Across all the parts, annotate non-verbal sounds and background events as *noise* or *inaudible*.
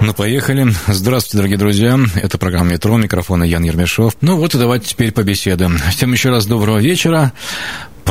Ну, поехали. Здравствуйте, дорогие друзья. Это программа «Метро». Микрофона Ян Ермешов. Ну вот и давайте теперь побеседуем. Всем еще раз доброго вечера.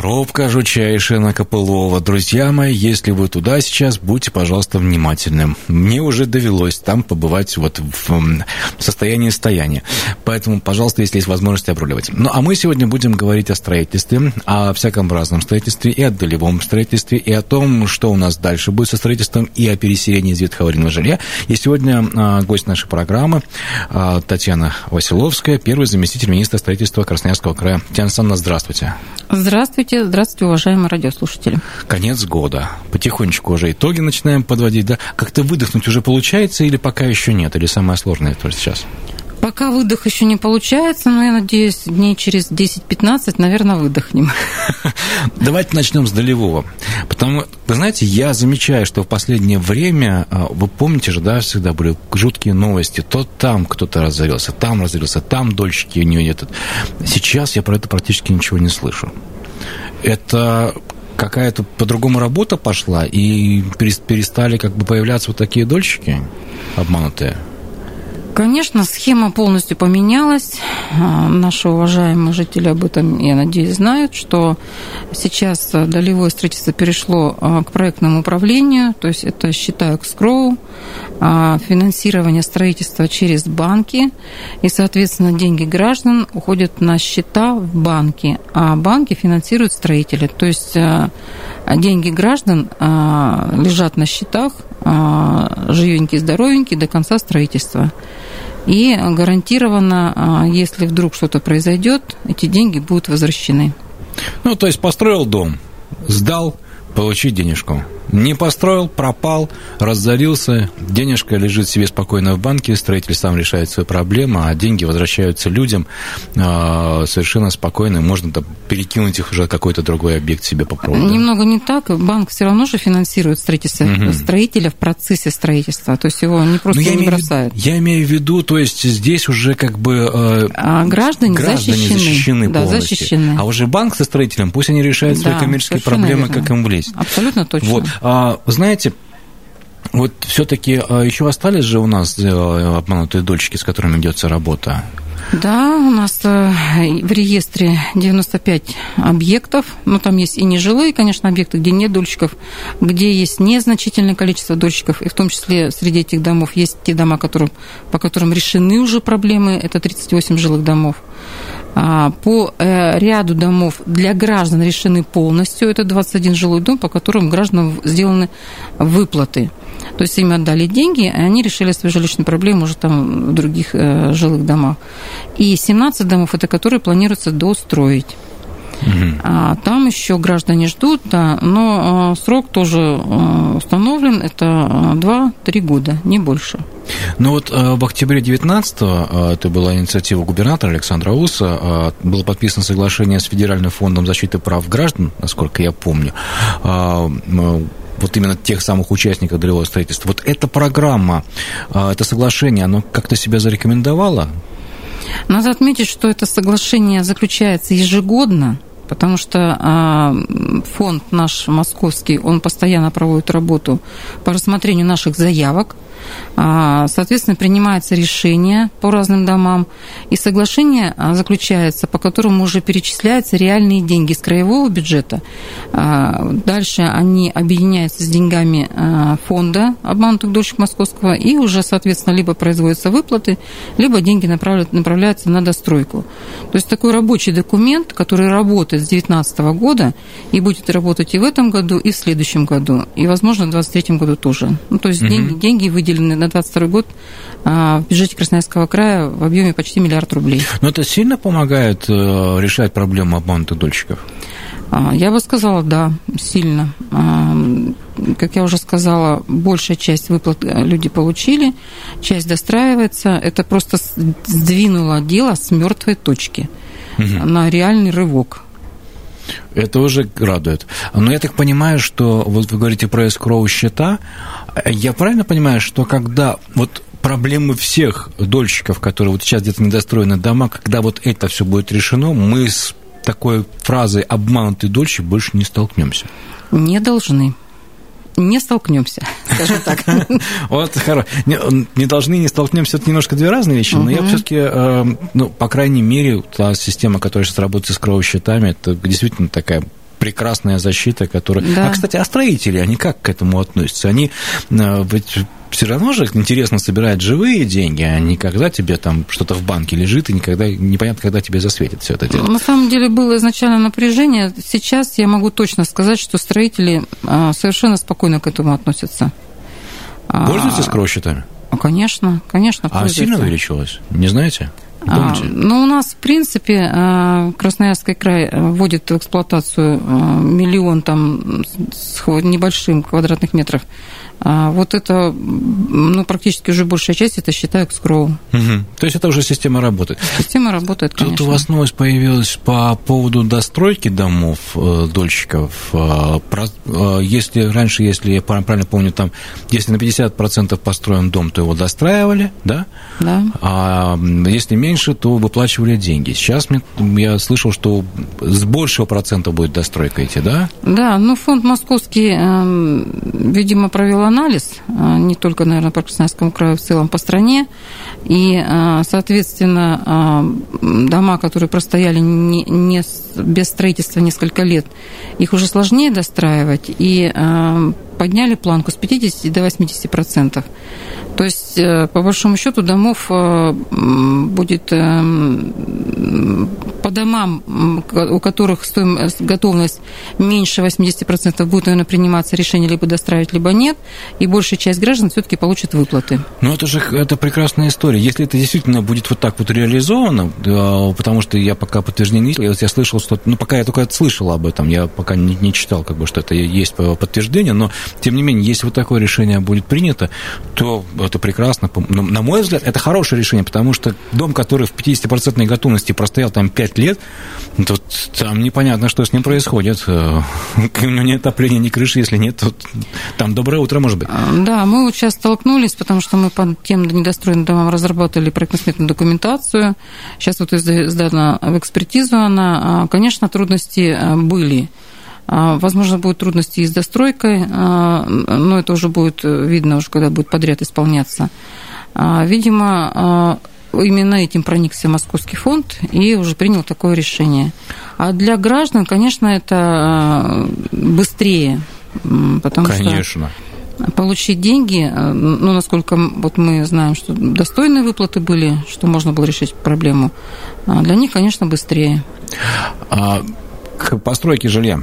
Пробка жучайшая на Копылова. Друзья мои, если вы туда сейчас, будьте, пожалуйста, внимательны. Мне уже довелось там побывать вот в состоянии стояния. Поэтому, пожалуйста, если есть возможность, обруливать. Ну, а мы сегодня будем говорить о строительстве, о всяком разном строительстве, и о долевом строительстве, и о том, что у нас дальше будет со строительством, и о переселении из ветхого аварийного жилья. И сегодня а, гость нашей программы а, Татьяна Василовская, первый заместитель министра строительства Красноярского края. Татьяна Александровна, здравствуйте. Здравствуйте. Здравствуйте, уважаемые радиослушатели. Конец года. Потихонечку уже итоги начинаем подводить, да? Как-то выдохнуть уже получается или пока еще нет? Или самое сложное это сейчас? Пока выдох еще не получается, но я надеюсь, дней через 10-15, наверное, выдохнем. *laughs* Давайте начнем с долевого. Потому, вы знаете, я замечаю, что в последнее время, а, вы помните же, да, всегда были жуткие новости. То там кто-то разорился, там разорился, там дольщики у нее этот. Сейчас я про это практически ничего не слышу это какая-то по-другому работа пошла, и перестали как бы появляться вот такие дольщики обманутые? Конечно, схема полностью поменялась. А, наши уважаемые жители об этом, я надеюсь, знают, что сейчас долевое строительство перешло а, к проектному управлению, то есть это, считаю, к скроу, а, финансирование строительства через банки, и, соответственно, деньги граждан уходят на счета в банки, а банки финансируют строителей. То есть деньги граждан лежат на счетах, живенькие, здоровенькие до конца строительства. И гарантированно, если вдруг что-то произойдет, эти деньги будут возвращены. Ну, то есть построил дом, сдал, получить денежку. Не построил, пропал, разорился, денежка лежит себе спокойно в банке, строитель сам решает свою проблему, а деньги возвращаются людям э, совершенно спокойно, можно там, перекинуть их уже в какой-то другой объект себе попробовать. Немного не так, банк все равно же финансирует строительство угу. строителя в процессе строительства, то есть его не просто ну, я не бросают. Я имею в виду, то есть здесь уже как бы э, а граждане, граждане защищены, защищены да, полностью. защищены. А уже банк со строителем, пусть они решают свои да, коммерческие проблемы, верно. как им влезть. Абсолютно точно. Вот. А, знаете, вот все-таки а, еще остались же у нас э, обманутые дольщики, с которыми ведется работа. Да, у нас э, в реестре 95 объектов, ну там есть и нежилые, конечно, объекты, где нет дольщиков, где есть незначительное количество дольщиков, и в том числе среди этих домов есть те дома, которым, по которым решены уже проблемы, это 38 жилых домов. А, по э, ряду домов для граждан решены полностью. Это 21 жилой дом, по которым гражданам сделаны выплаты. То есть им отдали деньги, и они решили свою жилищную проблему уже там в других э, жилых домах. И 17 домов, это которые планируется достроить. Угу. А, там еще граждане ждут, да, но а, срок тоже а, установлен, это 2-3 года, не больше. Ну вот в октябре 19-го, это была инициатива губернатора Александра Уса, было подписано соглашение с Федеральным фондом защиты прав граждан, насколько я помню, вот именно тех самых участников долевого строительства. Вот эта программа, это соглашение, оно как-то себя зарекомендовало? Надо отметить, что это соглашение заключается ежегодно, потому что а, фонд наш московский, он постоянно проводит работу по рассмотрению наших заявок, соответственно, принимается решение по разным домам, и соглашение а, заключается, по которому уже перечисляются реальные деньги с краевого бюджета. А, дальше они объединяются с деньгами фонда обманутых дольщик московского, и уже, соответственно, либо производятся выплаты, либо деньги направляются на достройку. То есть такой рабочий документ, который работает с 2019 года и будет работать и в этом году, и в следующем году, и, возможно, в 2023 году тоже. Ну, то есть угу. деньги, деньги выделены выделены на 2022 год а, в бюджете Красноярского края в объеме почти миллиард рублей. Но это сильно помогает э, решать проблему обманутых дольщиков? А, я бы сказала, да, сильно. А, как я уже сказала, большая часть выплат э, люди получили, часть достраивается. Это просто сдвинуло дело с мертвой точки угу. на реальный рывок. Это уже радует. Но я так понимаю, что вот вы говорите про эскроу счета. Я правильно понимаю, что когда вот проблемы всех дольщиков, которые вот сейчас где-то недостроены дома, когда вот это все будет решено, мы с такой фразой «обманутый дольщик» больше не столкнемся? Не должны не столкнемся, *laughs* скажем так. *laughs* Вот, не должны, не столкнемся, это немножко две разные вещи, но я все-таки, э, ну, по крайней мере, та система, которая сейчас работает с кровосчетами, это действительно такая прекрасная защита, которая... Да. А, кстати, а строители, они как к этому относятся? Они э, ведь все равно же интересно собирать живые деньги, а не когда тебе там что-то в банке лежит, и никогда непонятно, когда тебе засветит все это дело. На самом деле было изначально напряжение. Сейчас я могу точно сказать, что строители а, совершенно спокойно к этому относятся. А, Пользуетесь кровосчетами? Конечно, конечно. А сильно увеличилось? Не знаете? А, ну, у нас, в принципе, а, Красноярский край вводит в эксплуатацию миллион там с небольшим квадратных метров а вот это, ну, практически уже большая часть, это считаю скроу. Угу. То есть это уже система работает. Система работает, конечно. Тут у вас новость появилась по поводу достройки домов э, дольщиков. Э, э, если раньше, если я правильно помню, там, если на 50% построен дом, то его достраивали, да? Да. А если меньше, то выплачивали деньги. Сейчас я слышал, что с большего процента будет достройка идти, да? Да, ну, фонд московский, эм, видимо, провел анализ, а, не только, наверное, по Красноярскому краю, в целом по стране. И, а, соответственно, а, дома, которые простояли не, не, без строительства несколько лет, их уже сложнее достраивать. И подняли планку с 50 до 80 процентов. То есть, э, по большому счету, домов э, будет э, по домам, у которых стоимость, готовность меньше 80%, будет, наверное, приниматься решение либо достраивать, либо нет, и большая часть граждан все-таки получит выплаты. Ну, это же это прекрасная история. Если это действительно будет вот так вот реализовано, потому что я пока подтверждения не видел, я слышал, что... Ну, пока я только слышал об этом, я пока не, не читал, как бы, что это есть подтверждение, но, тем не менее, если вот такое решение будет принято, то это прекрасно. На мой взгляд, это хорошее решение, потому что дом, который в 50% готовности простоял там 5 лет, тут там непонятно, что с ним происходит. Э, *laughs* у него нет отопления, ни крыши, если нет, то там доброе утро, может быть. А, да, мы вот сейчас столкнулись, потому что мы по тем недостроенным домам разработали проектно-сметную документацию. Сейчас вот сдана в экспертизу она. А, конечно, трудности э, были. А, возможно, будут трудности и с достройкой, а, но это уже будет видно, уже когда будет подряд исполняться. А, видимо, именно этим проникся Московский фонд и уже принял такое решение. А для граждан, конечно, это быстрее, потому конечно. что получить деньги, ну, насколько вот мы знаем, что достойные выплаты были, что можно было решить проблему, для них, конечно, быстрее. А к постройке жилья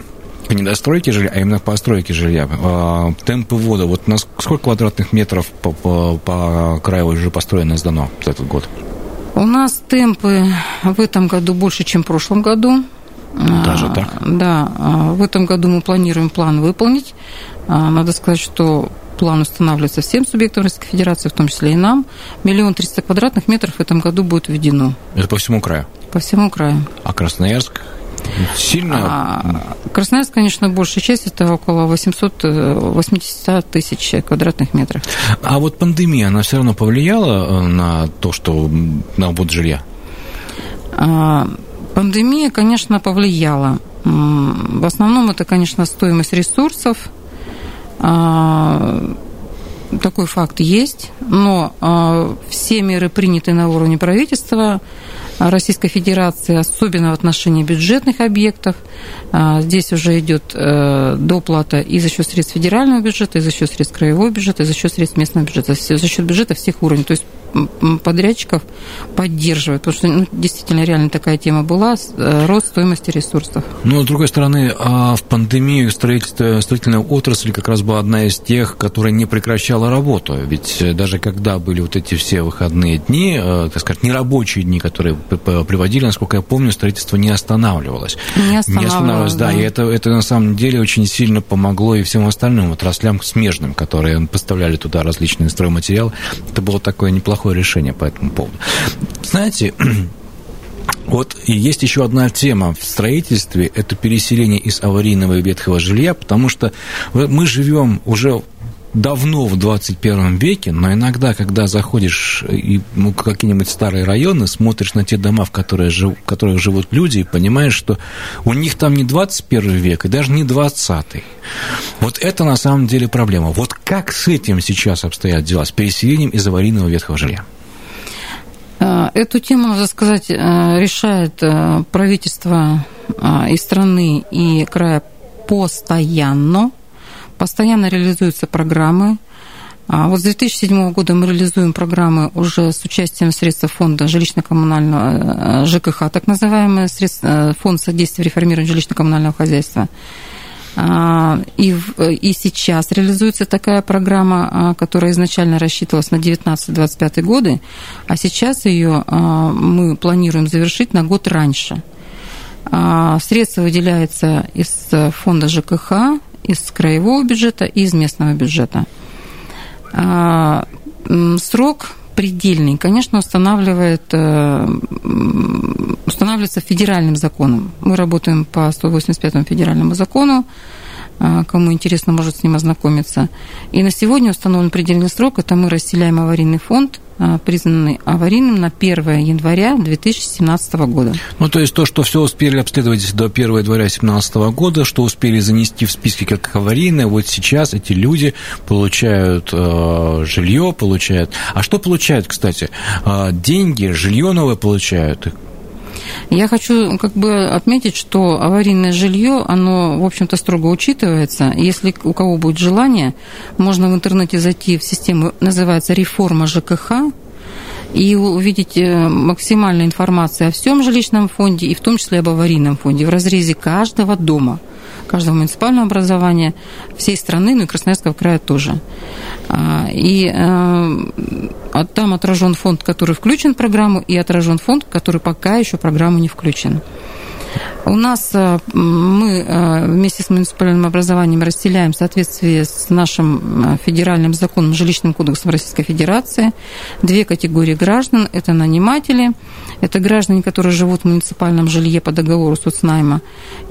по недостройке жилья, а именно постройке жилья, а, темпы ввода, вот на сколько квадратных метров по, по, по краю уже построено и сдано за этот год? У нас темпы в этом году больше, чем в прошлом году. Даже так? А, да. А, в этом году мы планируем план выполнить. Надо сказать, что план устанавливается всем субъектам Российской Федерации, в том числе и нам. Миллион триста квадратных метров в этом году будет введено. Это по всему краю? По всему краю. А Красноярск? Сильно? А, Красноярск, конечно, большая часть, это около 880 э, тысяч квадратных метров. А вот пандемия, она все равно повлияла э, на то, что на ввод жилья? А, пандемия, конечно, повлияла. В основном это, конечно, стоимость ресурсов. А, такой факт есть, но все меры приняты на уровне правительства. Российской Федерации, особенно в отношении бюджетных объектов. А, здесь уже идет э, доплата и за счет средств федерального бюджета, и за счет средств краевого бюджета, и за счет средств местного бюджета, за счет бюджета всех уровней. То есть подрядчиков поддерживают, потому что ну, действительно реально такая тема была, э, рост стоимости ресурсов. Но, с другой стороны, а в пандемию строительство, строительная отрасль как раз была одна из тех, которая не прекращала работу. Ведь э, даже когда были вот эти все выходные дни, так сказать, нерабочие дни, которые приводили, насколько я помню, строительство не останавливалось. Не останавливалось, не останавливалось да. да. И это, это на самом деле очень сильно помогло и всем остальным отраслям смежным, которые поставляли туда различные стройматериалы. Это было такое неплохое решение по этому поводу. Знаете, *clears throat* вот и есть еще одна тема в строительстве – это переселение из аварийного и ветхого жилья, потому что мы живем уже давно в 21 веке, но иногда, когда заходишь и ну, какие-нибудь старые районы, смотришь на те дома, в, которые жив, в которых живут люди, и понимаешь, что у них там не 21 век, и даже не 20 -й. Вот это на самом деле проблема. Вот как с этим сейчас обстоят дела, с переселением из аварийного ветхого жилья? Э, эту тему, надо сказать, э, решает э, правительство и страны, и края постоянно. Постоянно реализуются программы. А вот с 2007 года мы реализуем программы уже с участием средств фонда жилищно-коммунального ЖКХ, так называемый фонд содействия реформированию жилищно-коммунального хозяйства. А, и, и сейчас реализуется такая программа, а, которая изначально рассчитывалась на 19-25 годы, а сейчас ее мы планируем завершить на год раньше. Средства выделяются из фонда ЖКХ, из краевого бюджета и из местного бюджета. Срок предельный, конечно, устанавливает, э, устанавливается федеральным законом. Мы работаем по 185 федеральному закону, кому интересно, может с ним ознакомиться. И на сегодня установлен предельный срок, это мы расселяем аварийный фонд а, признанный аварийным на 1 января 2017 года. Ну, то есть то, что все успели обследовать до 1 января 2017 года, что успели занести в списки как аварийное, вот сейчас эти люди получают э, жилье, получают... А что получают, кстати? Э, деньги, жилье новое получают? Я хочу как бы отметить, что аварийное жилье, оно, в общем-то, строго учитывается. Если у кого будет желание, можно в интернете зайти в систему, называется «Реформа ЖКХ», и увидеть э, максимальную информацию о всем жилищном фонде, и в том числе об аварийном фонде, в разрезе каждого дома – каждого муниципального образования всей страны, ну и Красноярского края тоже. А, и э, там отражен фонд, который включен в программу, и отражен фонд, который пока еще в программу не включен. У нас э, мы э, вместе с муниципальным образованием расселяем в соответствии с нашим федеральным законом, жилищным кодексом Российской Федерации, две категории граждан. Это наниматели, это граждане, которые живут в муниципальном жилье по договору соцнайма,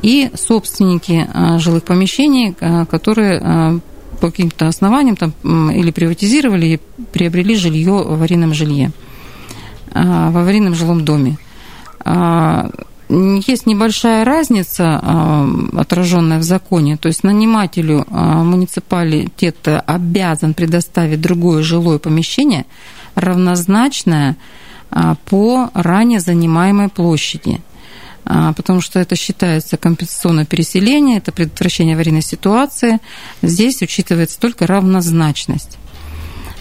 и собственники жилых помещений, которые по каким-то основаниям там, или приватизировали, или приобрели жилье в аварийном жилье, а, в аварийном жилом доме. А, есть небольшая разница, а, отраженная в законе, то есть нанимателю муниципалитет обязан предоставить другое жилое помещение, равнозначное по ранее занимаемой площади – потому что это считается компенсационное переселение, это предотвращение аварийной ситуации. Здесь учитывается только равнозначность.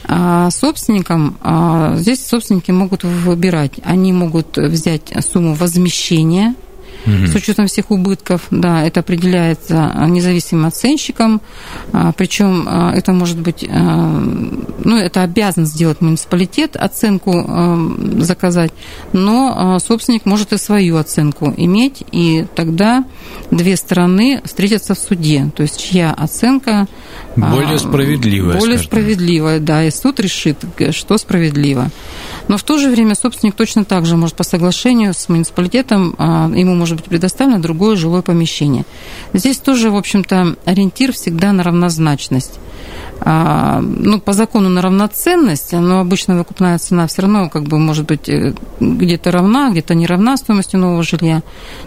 А собственникам, а, здесь собственники могут выбирать. Они могут взять сумму возмещения – угу. с учетом всех убытков. Да, это определяется независимым оценщиком, а, причем а, это может быть, а, ну, это обязан сделать муниципалитет, оценку заказать, но собственник может и свою оценку иметь, и тогда две стороны встретятся в суде, то есть чья оценка более справедливая. Более скажем. справедливая, да, и суд решит, что справедливо. Но в то же время собственник точно так же может по соглашению с муниципалитетом, ему может быть предоставлено другое жилое помещение. Здесь тоже, в общем-то, ориентир всегда на равнозначность. А, ну, по закону на равноценность, но обычно выкупная цена все равно как бы может быть э, где-то равна, где-то не равна стоимости нового жилья.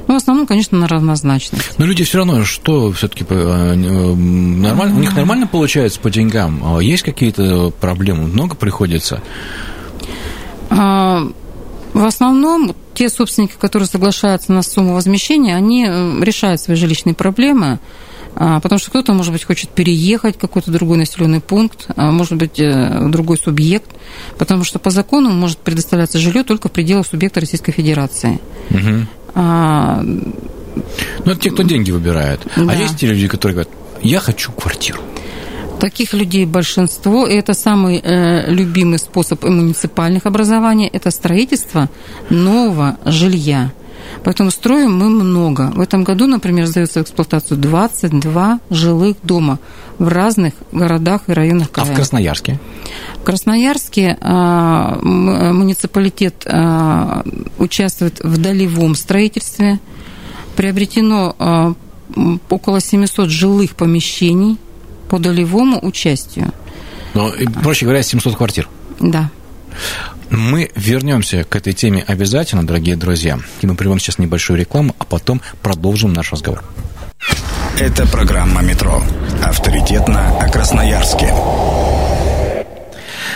Но в основном, конечно, на равнозначность. Но люди все равно, что все-таки э, нормально, у них нормально получается по деньгам? А есть какие-то проблемы? Много приходится? А, в основном те собственники, которые соглашаются на сумму возмещения, они э, решают свои жилищные проблемы, а, потому что кто-то, может быть, хочет переехать в какой-то другой населенный пункт, а, может быть, э, другой субъект, потому что по закону может предоставляться жилье только в пределах субъекта Российской Федерации. Угу. А, ну, это те, кто деньги выбирает. Да. А есть те люди, которые говорят, я хочу квартиру. Таких людей большинство, и это самый э, любимый способ муниципальных образований, это строительство нового жилья. Поэтому строим мы много. В этом году, например, сдается в эксплуатацию 22 жилых дома в разных городах и районах края. А в Красноярске? В Красноярске э, муниципалитет э, участвует в долевом строительстве. Приобретено э, около 700 жилых помещений по долевому участию. Ну, проще говоря, 700 квартир. Да. Мы вернемся к этой теме обязательно, дорогие друзья. И мы прервем сейчас небольшую рекламу, а потом продолжим наш разговор. Это программа «Метро». Авторитетно о Красноярске.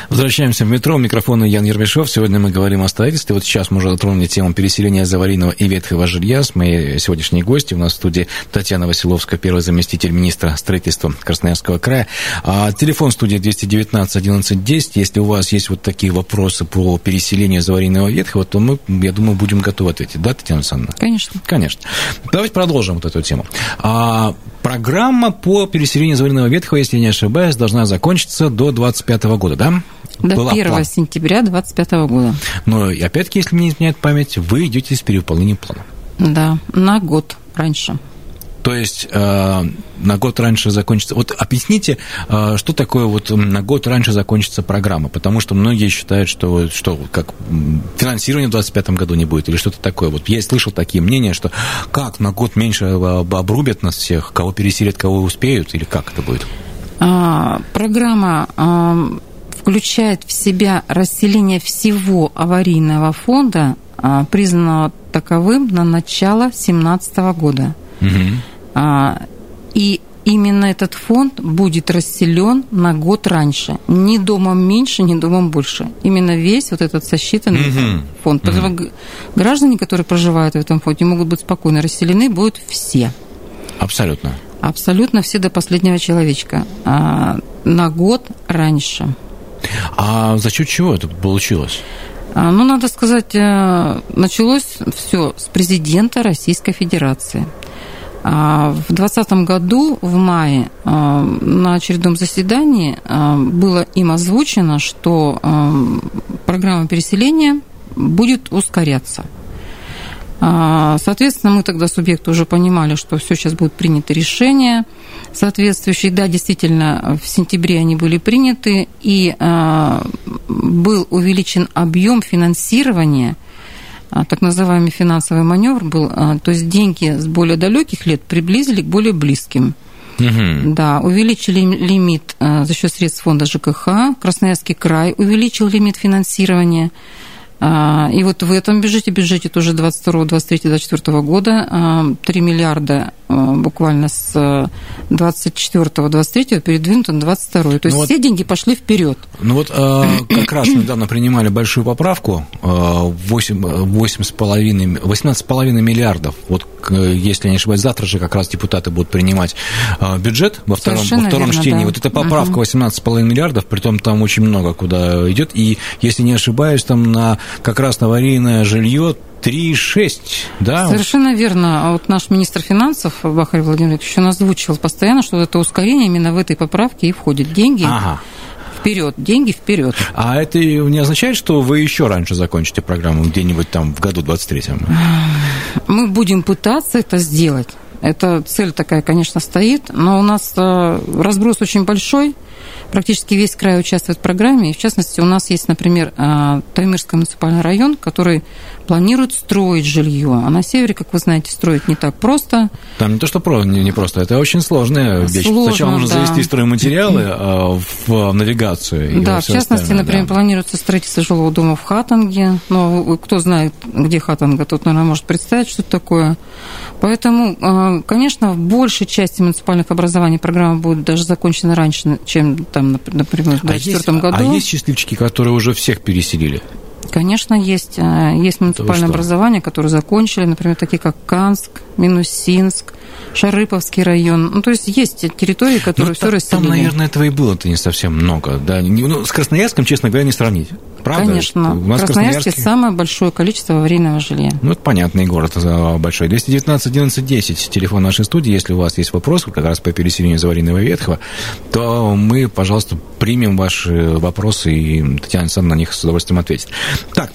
Возвращаемся в метро. Микрофон Ян Ермешов. Сегодня мы говорим о строительстве. Вот сейчас мы уже затронули тему переселения из аварийного и ветхого жилья с моей сегодняшней гостью. У нас в студии Татьяна Василовская, первый заместитель министра строительства Красноярского края. А, телефон студии 219 11 10. Если у вас есть вот такие вопросы по переселению из аварийного и ветхого, то мы, я думаю, будем готовы ответить. Да, Татьяна Александровна? Конечно. Конечно. Давайте продолжим вот эту тему. А, программа по переселению из аварийного ветхого, если не ошибаюсь, должна закончиться до 2025 года, да? До Была 1 план. сентября 2025 года. Но опять-таки, если мне не изменяет память, вы идете с перевыполнением плана. Да, на год раньше. То есть э, на год раньше закончится. Вот объясните, э, что такое вот на год раньше закончится программа, потому что многие считают, что что как финансирования в 2025 году не будет или что-то такое. Вот я слышал такие мнения, что как на год меньше э, обрубят нас всех, кого переселят, кого успеют, или как это будет? А, программа а, включает в себя расселение всего аварийного фонда, а, признанного таковым на начало 2017 года. А, И именно этот фонд будет расселен на год раньше. Ни домом меньше, ни домом больше. Именно весь вот этот сосчитанный Мгм. фонд. Поэтому граждане, которые проживают в этом фонде, могут быть спокойно расселены, будут все. Абсолютно. Абсолютно все до последнего человечка. А, на год раньше. А за счет чего это получилось? А, Ну, надо сказать, э, началось все с президента Российской Федерации. А, В 2020 году, в мае, а, на очередном заседании было им озвучено, что программа переселения будет ускоряться. А, Соответственно, мы тогда субъекты уже понимали, что все сейчас будут приняты решения соответствующие. Да, действительно, в сентябре они были приняты, и а, был увеличен объем финансирования, а, так называемый финансовый маневр был, то есть деньги с более далеких лет приблизили к более близким. Мгм. Да, увеличили им лимит за счет средств фонда ЖКХ. Красноярский край увеличил лимит финансирования. А, И вот в этом бюджете, бюджете тоже 22, 23, 24 года а, 3 миллиарда а, буквально с 24, 23 передвинуто на 22. То есть Ну вот- все деньги пошли вперед. Ну вот как раз недавно принимали большую поправку, э, 8, э, 8,5, 18,5 миллиардов. Вот если не ошибаюсь, завтра же как раз депутаты будут принимать э, бюджет во втором, во втором верно, чтении. да. Вот эта поправка Мгм. 18,5 миллиардов, притом там очень много куда идет. И если не ошибаюсь, там на как раз на аварийное жилье 3,6, да? Совершенно верно. А вот наш министр финансов Бахарь Владимирович он озвучивал постоянно, что это ускорение именно в этой поправке и входит. Деньги Ага. Вперед, деньги вперед. А это не означает, что вы еще раньше закончите программу где-нибудь там в году 23-м? Мы будем пытаться это сделать. Эта цель такая, конечно, стоит, но у нас э, разброс очень большой. Практически весь край участвует в программе. И в частности, у нас есть, например, э, Таймырский муниципальный район, который планирует строить жилье. А на севере, как вы знаете, строить не так просто. Там не то, что про, не, не просто, это очень сложная вещь. Сложно, Сначала нужно да. завести стройматериалы а, в навигацию. и да, в частности, например, да. планируется строительство жилого дома в Хатанге. Но кто знает, где Хатанга, тот, наверное, может представить, что это такое. Поэтому, конечно, в большей части муниципальных образований программа будет даже закончена раньше, чем, там, нап- например, в А есть, 2024 году. а есть счастливчики, которые уже всех переселили? Конечно, есть. Э, Есть муниципальное образование, которые закончили, например, такие как Канск, Минусинск, Шарыповский район. Ну, то есть есть территории, которые Ну, все там, расселены. там, наверное, этого и было-то не совсем много. Да? Ну, с Красноярском, честно говоря, не сравнить. Правда? Конечно. У нас в Красноярске самое большое количество аварийного жилья. Ну, это понятный город большой. 219 11 10, телефон нашей студии. Если у вас есть вопросы как раз по переселению из аварийного ветхого, то мы, пожалуйста, примем ваши вопросы, и Татьяна Александровна на них с удовольствием ответит. Так,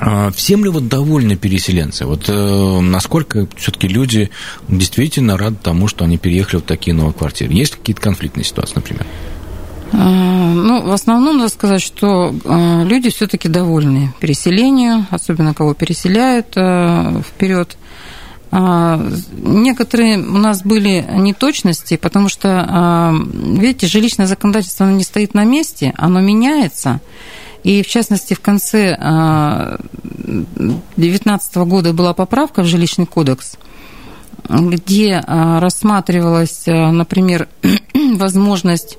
а всем ли вот довольны переселенцы? Вот э, насколько все-таки люди действительно рады тому, что они переехали в такие новые квартиры? Есть какие-то конфликтные ситуации, например? А, ну, в основном надо сказать, что а, люди все-таки довольны переселению, особенно кого переселяют э, вперед. Некоторые у нас были неточности, потому что, видите, жилищное законодательство оно не стоит на месте, оно меняется. И, в частности, в конце 2019 года была поправка в жилищный кодекс, где рассматривалась, например, *clears throat* возможность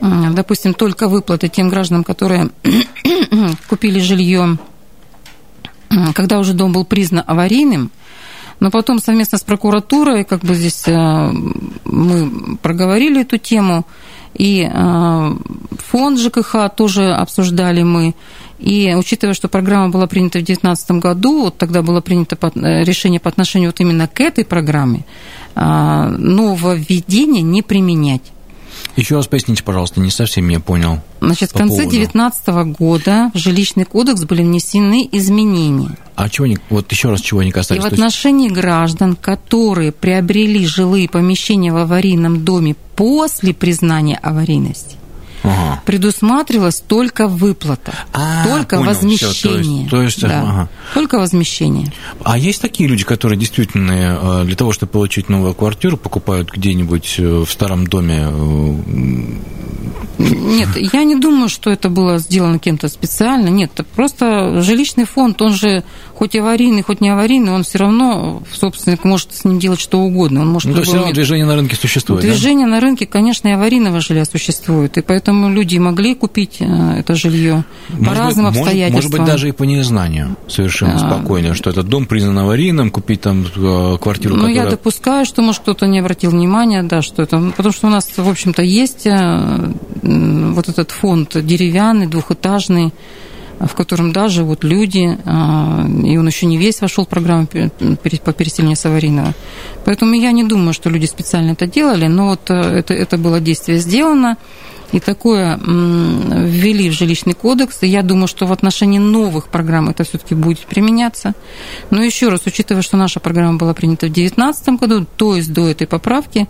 допустим, только выплаты тем гражданам, которые *clears throat* купили жилье, когда уже дом был признан аварийным, но потом совместно с прокуратурой, как бы здесь мы проговорили эту тему, и э, фонд ЖКХ тоже обсуждали мы. И учитывая, что программа была принята в 2019 году, вот тогда было принято э, решение по отношению вот именно к этой программе, нововведение не применять. Еще раз поясните, пожалуйста, не совсем я понял. Значит, в конце 2019 года в жилищный кодекс были внесены изменения. А чего не, вот еще раз чего не касались? И в отношении граждан, которые приобрели жилые помещения в аварийном доме после признания аварийности, ага. предусматривалась только выплата, а, только понял, возмещение. Все, то есть, то есть да, ага. Только возмещение. А есть такие люди, которые действительно э, для того, чтобы получить новую квартиру, покупают где-нибудь э, в старом доме э, нет, я не думаю, что это было сделано кем-то специально. Нет, просто жилищный фонд, он же хоть аварийный, хоть не аварийный, он все равно, собственник может с ним делать что угодно. Он может ну, то есть все равно движение на рынке существует, Движение да? на рынке, конечно, и аварийного жилья существует. И поэтому люди могли купить э, это жилье по разным быть, обстоятельствам. Может, может быть, даже и по незнанию совершенно а, спокойно, что этот дом признан аварийным, купить там э, квартиру, Ну, которая... я допускаю, что, может, кто-то не обратил внимания, да, что это... Потому что у нас, в общем-то, есть э, вот этот фонд деревянный, двухэтажный, в котором да, живут люди, а, и он еще не весь вошел в программу по переселению с аварийного. Поэтому я не думаю, что люди специально это делали, но вот э, это, это было действие сделано. И такое ввели в жилищный кодекс. И я думаю, что в отношении новых программ это все-таки будет применяться. Но еще раз, учитывая, что наша программа была принята в 2019 году, то есть до этой поправки,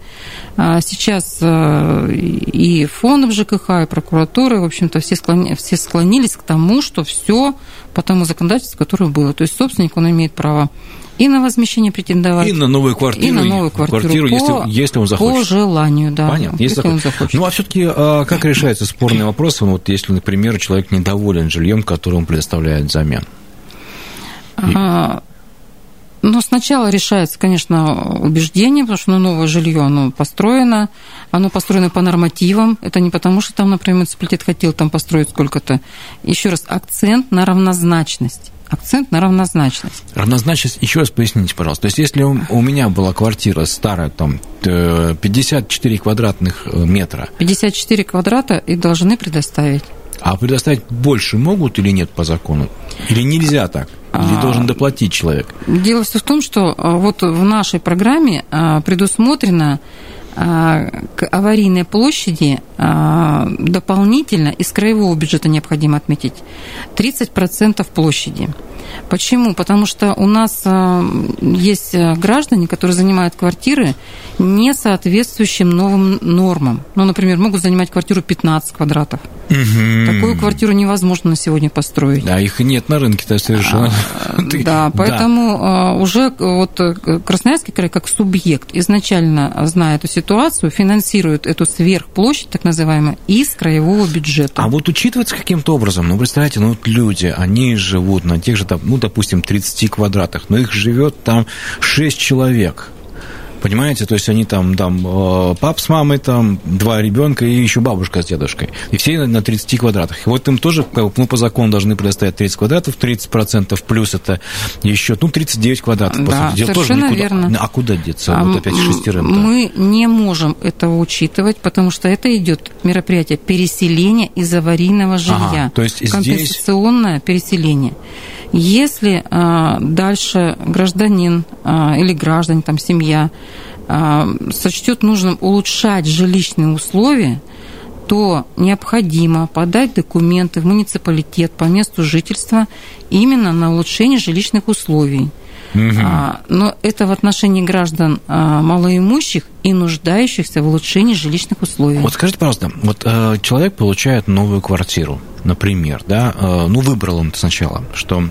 а, сейчас э, и фонд ЖКХ, и прокуратура, в общем-то, все, склони, все склонились к тому, что все по тому законодательству, которое было. То есть собственник, он имеет право и на возмещение претендовать. И на новую квартиру. И на новую квартиру, квартиру по, если, если он захочет. По желанию, да. Понятно, если, если он захочет. Ну, а все таки а, как решается спорный вопрос, вот если, например, человек недоволен жильем, которое он предоставляет взамен? А, ну, сначала решается, конечно, убеждение, потому что ну, новое жилье, оно построено, оно построено по нормативам. Это не потому, что там, например, муниципалитет хотел там построить сколько-то. Еще раз, акцент на равнозначность акцент на равнозначность. Равнозначность, еще раз поясните, пожалуйста. То есть, если у, у меня была квартира старая, там, 54 квадратных э, метра. 54 квадрата и должны предоставить. А предоставить больше могут или нет по закону? Или нельзя так? Или а, должен доплатить человек? Дело все в том, что э, вот в нашей программе э, предусмотрено к аварийной площади дополнительно из краевого бюджета необходимо отметить 30% площади. Почему? Потому что у нас есть граждане, которые занимают квартиры не соответствующим новым нормам. Ну, например, могут занимать квартиру 15 квадратов. Угу. Такую квартиру невозможно на сегодня построить. Да, их нет на рынке-то совершенно. А, *laughs* да, поэтому да. уже вот э, Красноярский край как субъект изначально, зная эту ситуацию, финансирует эту сверхплощадь, так называемую, из краевого бюджета. А вот учитывается каким-то образом, ну, представьте, ну, вот люди, они живут на тех же, ну, допустим, 30 квадратах, но их живет там 6 человек. Понимаете, то есть они там, там э, пап с мамой, там два ребенка и еще бабушка с дедушкой. И все на 30 квадратах. И вот им тоже, мы по закону должны предоставить 30 квадратов, 30% плюс это еще, ну, 39 квадратов. Да, по сути. тоже никуда, верно. А куда деться? А вот опять шестерым. Мы не можем этого учитывать, потому что это идет мероприятие переселения из аварийного жилья. Ага, то есть Компенсационное здесь... переселение. Если а, дальше гражданин а, или граждане, там, семья а, сочтет нужным улучшать жилищные условия, то необходимо подать документы в муниципалитет по месту жительства именно на улучшение жилищных условий. Угу. Но это в отношении граждан малоимущих и нуждающихся в улучшении жилищных условий. Вот скажите, пожалуйста, вот э, человек получает новую квартиру, например, да, э, ну выбрал он сначала, что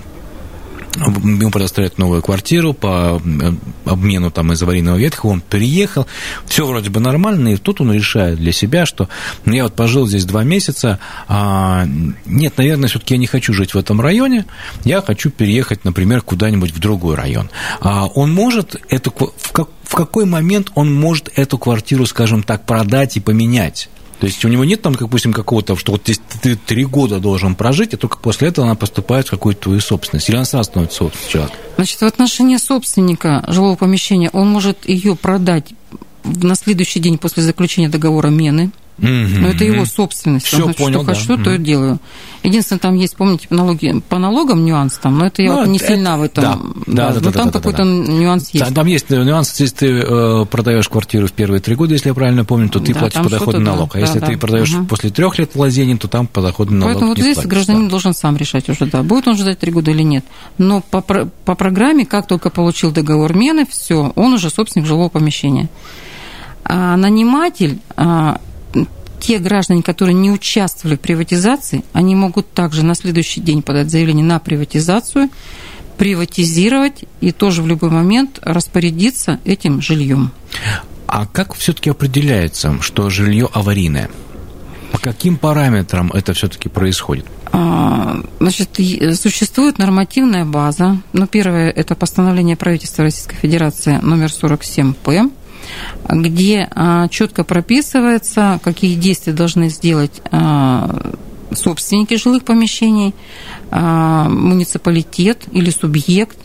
ему предоставляют новую квартиру по э, обмену там из аварийного ветхого, он переехал, все вроде бы нормально, и тут он решает для себя, что ну, я вот пожил здесь два месяца, а, нет, наверное, все-таки я не хочу жить в этом районе, я хочу переехать, например, куда-нибудь в другой район. А он может эту, в, как, в какой момент он может эту квартиру, скажем так, продать и поменять? То есть у него нет там, допустим, какого-то, что вот здесь ты три года должен прожить, и только после этого она поступает в какую-то твою собственность. Или она сразу становится человека? Значит, в отношении собственника жилого помещения он может ее продать на следующий день после заключения договора мены – Угу. Но это его собственность. Все, значит, понял, что да. хочу, угу. то и делаю. Единственное, там есть, помните, налоги, по налогам нюанс там, но это я ну, вот не это, сильна в этом. Да, да, да, да, но да, там да, какой-то да, да. нюанс есть. Там, есть нюанс, если ты э, продаешь квартиру в первые три года, если я правильно помню, то ты да, платишь подоходный налог. Да, а если да, ты продаешь угу. после трех лет владения, то там подоходный налог Поэтому вот здесь платишь, гражданин да. должен сам решать уже, да, будет он ждать три года или нет. Но по, по программе, как только получил договор мены, все, он уже собственник жилого помещения. А наниматель а, те граждане, которые не участвовали в приватизации, они могут также на следующий день подать заявление на приватизацию, приватизировать и тоже в любой момент распорядиться этим жильем. А как все-таки определяется, что жилье аварийное? По каким параметрам это все-таки происходит? А, значит, существует нормативная база. Ну, первое – это постановление правительства Российской Федерации номер 47-П где а, четко прописывается, какие действия должны сделать а, собственники жилых помещений, а, муниципалитет или субъект,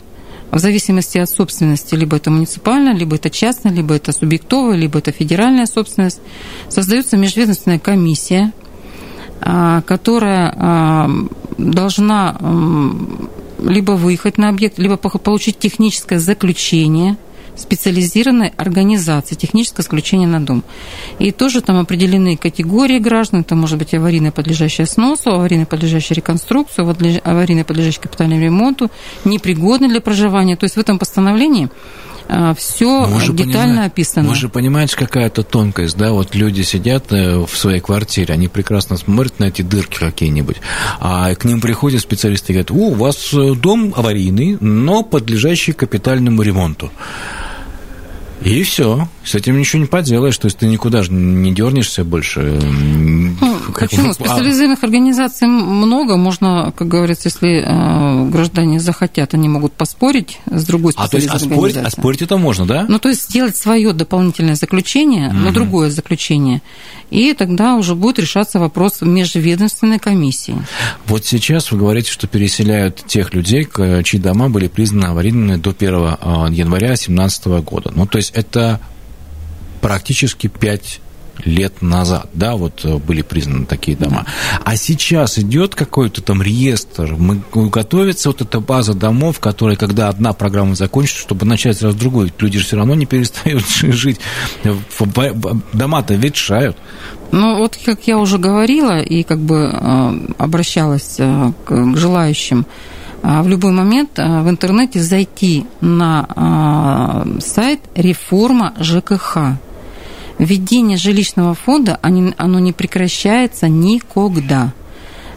в зависимости от собственности, либо это муниципальная, либо это частная, либо это субъектовая, либо это федеральная собственность, создается межведомственная комиссия, которая должна либо выехать на объект, либо получить техническое заключение – специализированной организации, техническое исключение на дом. И тоже там определены категории граждан, это может быть аварийно подлежащая сносу, аварийно подлежащая реконструкцию, аварийно подлежащий капитальному ремонту, непригодный для проживания. То есть в этом постановлении а, все детально описано. Вы же понимаете, какая-то тонкость, да, вот люди сидят э, в своей квартире, они прекрасно смотрят на эти дырки какие-нибудь, а к ним приходят специалисты и говорят, у вас э, дом аварийный, но подлежащий капитальному ремонту. И все. С этим ничего не поделаешь. То есть ты никуда же не дернешься больше. Почему? Специализированных организаций много. Можно, как говорится, если э, граждане захотят, они могут поспорить с другой а, то есть, а спорить, а спорить это можно, да? Ну, то есть сделать свое дополнительное заключение, mm-hmm. но другое заключение. И тогда уже будет решаться вопрос межведомственной комиссии. Вот сейчас вы говорите, что переселяют тех людей, чьи дома были признаны аварийными до 1 а, января 2017 года. Ну, то есть это практически 5 лет назад, да, вот э, были признаны такие дома. А сейчас идет какой-то там реестр, мы, готовится вот эта база домов, которая, когда одна программа закончится, чтобы начать сразу другую. Люди же все равно не перестают *laughs* жить. Дома-то ветшают. Ну, вот как я уже говорила и как бы э, обращалась э, к желающим, в любой момент в интернете зайти на сайт реформа ЖКХ введение жилищного фонда, оно не прекращается никогда.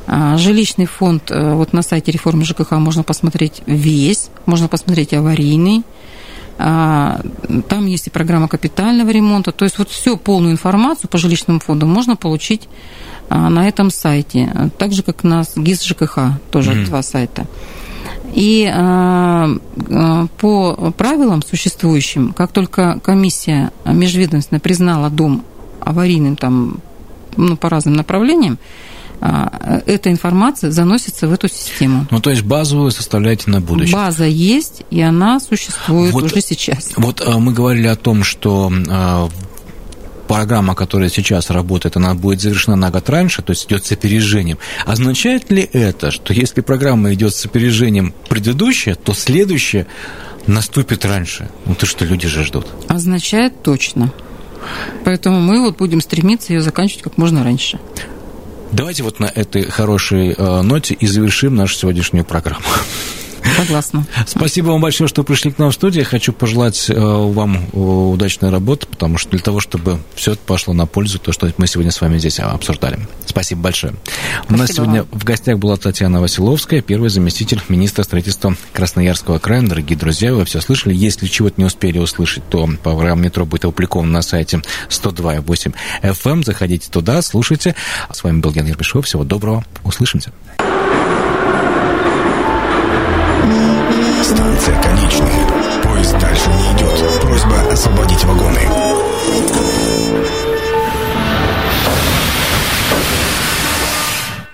А, жилищный фонд, э, вот на сайте реформы ЖКХ можно посмотреть весь, можно посмотреть аварийный, а, там есть и программа капитального ремонта. То есть вот всю полную информацию по жилищному фонду можно получить а, на этом сайте. Так же, как на ГИС ЖКХ, тоже mm-hmm. два сайта. И по правилам существующим, как только комиссия межведомственная признала дом аварийным там, ну, по разным направлениям, а, эта информация заносится в эту систему. Ну, то есть базовую составляете на будущее. База есть, и она существует вот, уже сейчас. Вот мы говорили о том, что программа, которая сейчас работает, она будет завершена на год раньше, то есть идет с опережением. Означает ли это, что если программа идет с опережением предыдущая, то следующая наступит раньше? Ну, то, что люди же ждут. Означает точно. Поэтому мы вот будем стремиться ее заканчивать как можно раньше. Давайте вот на этой хорошей э, ноте и завершим нашу сегодняшнюю программу. Согласна. Спасибо вам большое, что пришли к нам в студию. Хочу пожелать э, вам э, удачной работы, потому что для того, чтобы все это пошло на пользу, то, что мы сегодня с вами здесь обсуждали. Спасибо большое. Спасибо У нас сегодня вам. в гостях была Татьяна Василовская, первый заместитель министра строительства Красноярского края. Дорогие друзья, вы все слышали. Если чего-то не успели услышать, то программа «Метро» будет опубликована на сайте 102.8 FM. Эм. Заходите туда, слушайте. С вами был Ян Ербишев. Всего доброго. Услышимся. конечные.